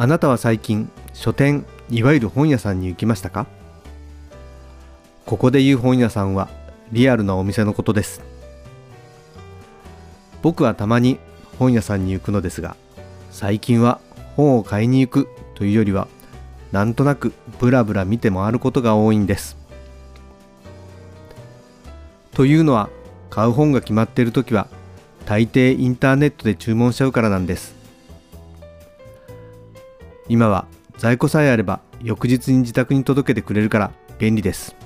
あなたは最近書店いわゆる本屋さんに行きましたか？ここで言う本屋さんはリアルなお店のことです。僕はたまに本屋さんに行くのですが最近は本を買いに行くというよりはなんとなくブラブラ見て回ることが多いんです。というのは買う本が決まっている時は大抵インターネットで注文しちゃうからなんです。今は在庫さえあれば翌日に自宅に届けてくれるから便利です。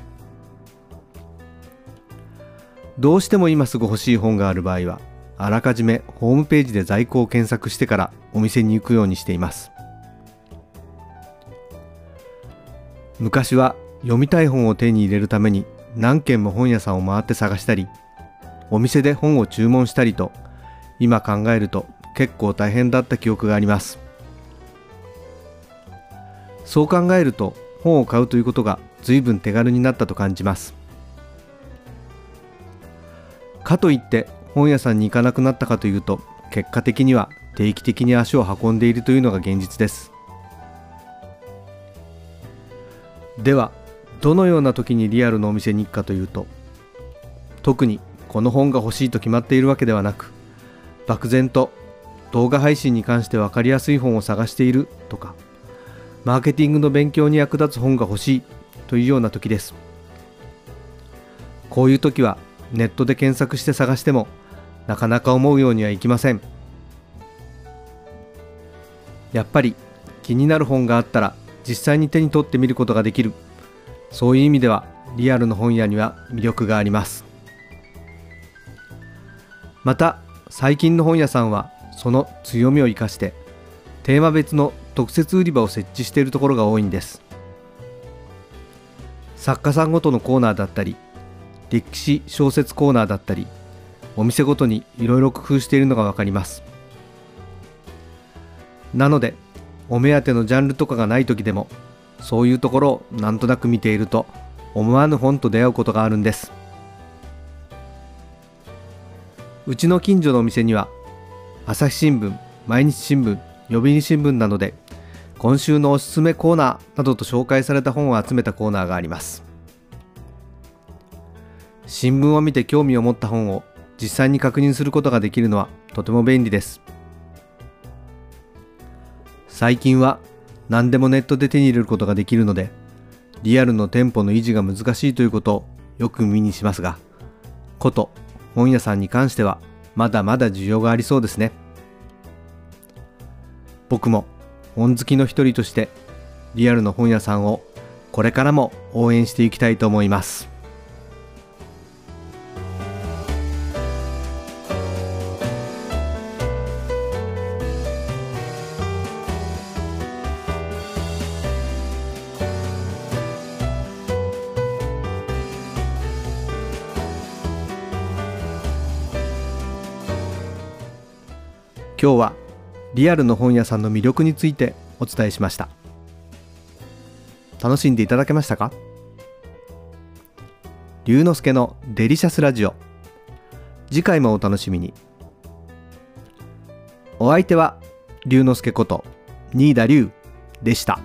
どうしても今すぐ欲しい本がある場合はあらかじめホームページで在庫を検索してからお店に行くようにしています。昔は読みたい本を手に入れるために何軒も本屋さんを回って探したりお店で本を注文したりと今考えると結構大変だった記憶があります。そう考えると本を買うということが随分手軽になったと感じます。かといって本屋さんに行かなくなったかというと結果的には定期的に足を運んでいるというのが現実です。ではどのような時にリアルのお店に行くかというと特にこの本が欲しいと決まっているわけではなく漠然と動画配信に関して分かりやすい本を探しているとかマーケティングの勉強に役立つ本が欲しいというような時です。こういう時はネットで検索して探してもなかなか思うようにはいきません。やっぱり気になる本があったら実際に手に取ってみることができる。そういう意味ではリアルの本屋には魅力があります。また最近の本屋さんはその強みを生かしてテーマ別の特設売り場を設置しているところが多いんです。作家さんごとのコーナーだったり歴史小説コーナーだったりお店ごとにいろいろ工夫しているのが分かります。なのでお目当てのジャンルとかがない時でもそういうところをなんとなく見ていると思わぬ本と出会うことがあるんです。うちの近所のお店には朝日新聞毎日新聞呼び新聞などで今週のおすすめコーナーなどと紹介された本を集めたコーナーがあります。新聞を見て興味を持った本を実際に確認することができるのはとても便利です。最近は何でもネットで手に入れることができるのでリアルの店舗の維持が難しいということをよく耳にしますがこと本屋さんに関してはまだまだ需要がありそうですね。僕も本好きの一人としてリアルの本屋さんをこれからも応援していきたいと思います。今日はリアルの本屋さんの魅力についてお伝えしました。楽しんでいただけましたか？龍之介のデリシャスラジオ。次回もお楽しみに。お相手は龍之介こと新田龍でした。